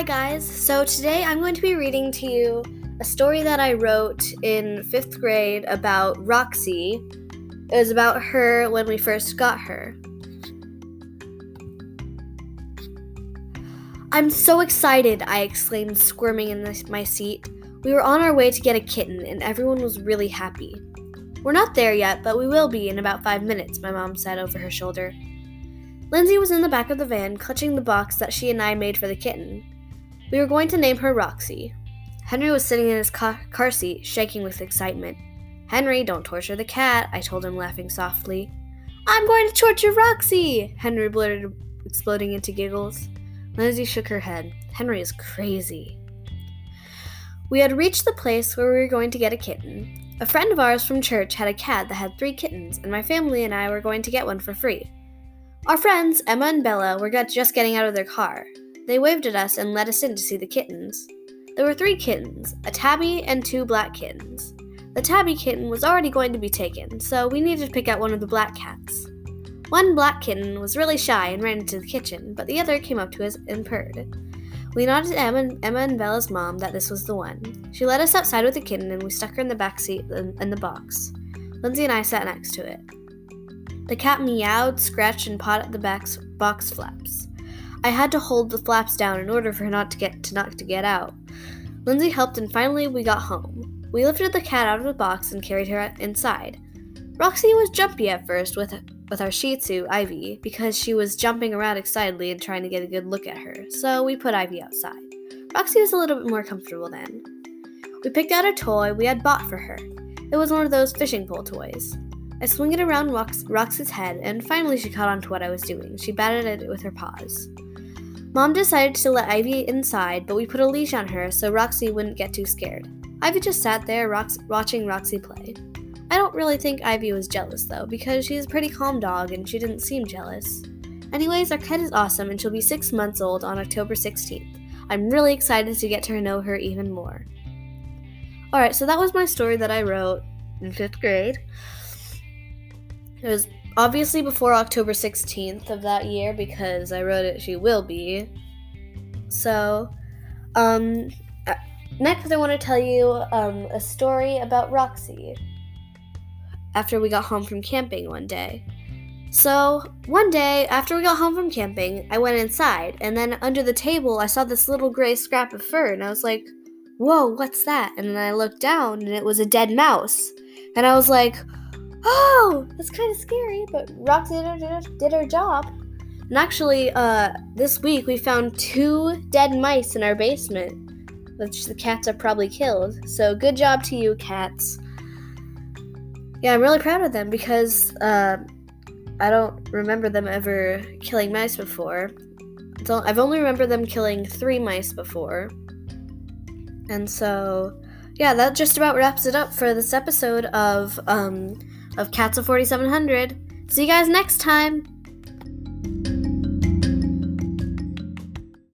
Hi, guys. So today I'm going to be reading to you a story that I wrote in fifth grade about Roxy. It was about her when we first got her. I'm so excited, I exclaimed, squirming in the, my seat. We were on our way to get a kitten, and everyone was really happy. We're not there yet, but we will be in about five minutes, my mom said over her shoulder. Lindsay was in the back of the van, clutching the box that she and I made for the kitten. We were going to name her Roxy. Henry was sitting in his car, car seat, shaking with excitement. Henry, don't torture the cat, I told him, laughing softly. I'm going to torture Roxy! Henry blurted, exploding into giggles. Lindsay shook her head. Henry is crazy. We had reached the place where we were going to get a kitten. A friend of ours from church had a cat that had three kittens, and my family and I were going to get one for free. Our friends, Emma and Bella, were just getting out of their car. They waved at us and let us in to see the kittens. There were three kittens a tabby and two black kittens. The tabby kitten was already going to be taken, so we needed to pick out one of the black cats. One black kitten was really shy and ran into the kitchen, but the other came up to us and purred. We nodded to Emma, Emma and Bella's mom that this was the one. She led us outside with the kitten and we stuck her in the back seat in, in the box. Lindsay and I sat next to it. The cat meowed, scratched, and pawed at the box flaps. I had to hold the flaps down in order for her not to get to not to get out. Lindsay helped and finally we got home. We lifted the cat out of the box and carried her inside. Roxy was jumpy at first with with our Shih Tzu, Ivy, because she was jumping around excitedly and trying to get a good look at her, so we put Ivy outside. Roxy was a little bit more comfortable then. We picked out a toy we had bought for her. It was one of those fishing pole toys. I swung it around Rox- Roxy's head, and finally she caught on to what I was doing. She batted at it with her paws. Mom decided to let Ivy inside, but we put a leash on her so Roxy wouldn't get too scared. Ivy just sat there Rox- watching Roxy play. I don't really think Ivy was jealous though, because she's a pretty calm dog and she didn't seem jealous. Anyways, our cat is awesome and she'll be six months old on October 16th. I'm really excited to get to know her even more. Alright, so that was my story that I wrote in fifth grade. It was obviously before October 16th of that year because I wrote it she will be. So, um, uh, next I want to tell you um, a story about Roxy after we got home from camping one day. So, one day after we got home from camping, I went inside, and then under the table, I saw this little gray scrap of fur, and I was like, Whoa, what's that? And then I looked down, and it was a dead mouse. And I was like, oh, that's kind of scary, but Roxy did her, did her job. And actually, uh, this week we found two dead mice in our basement, which the cats are probably killed. So good job to you, cats. Yeah, I'm really proud of them because uh, I don't remember them ever killing mice before. I've only remembered them killing three mice before. And so, yeah, that just about wraps it up for this episode of um, of Cats of 4700. See you guys next time!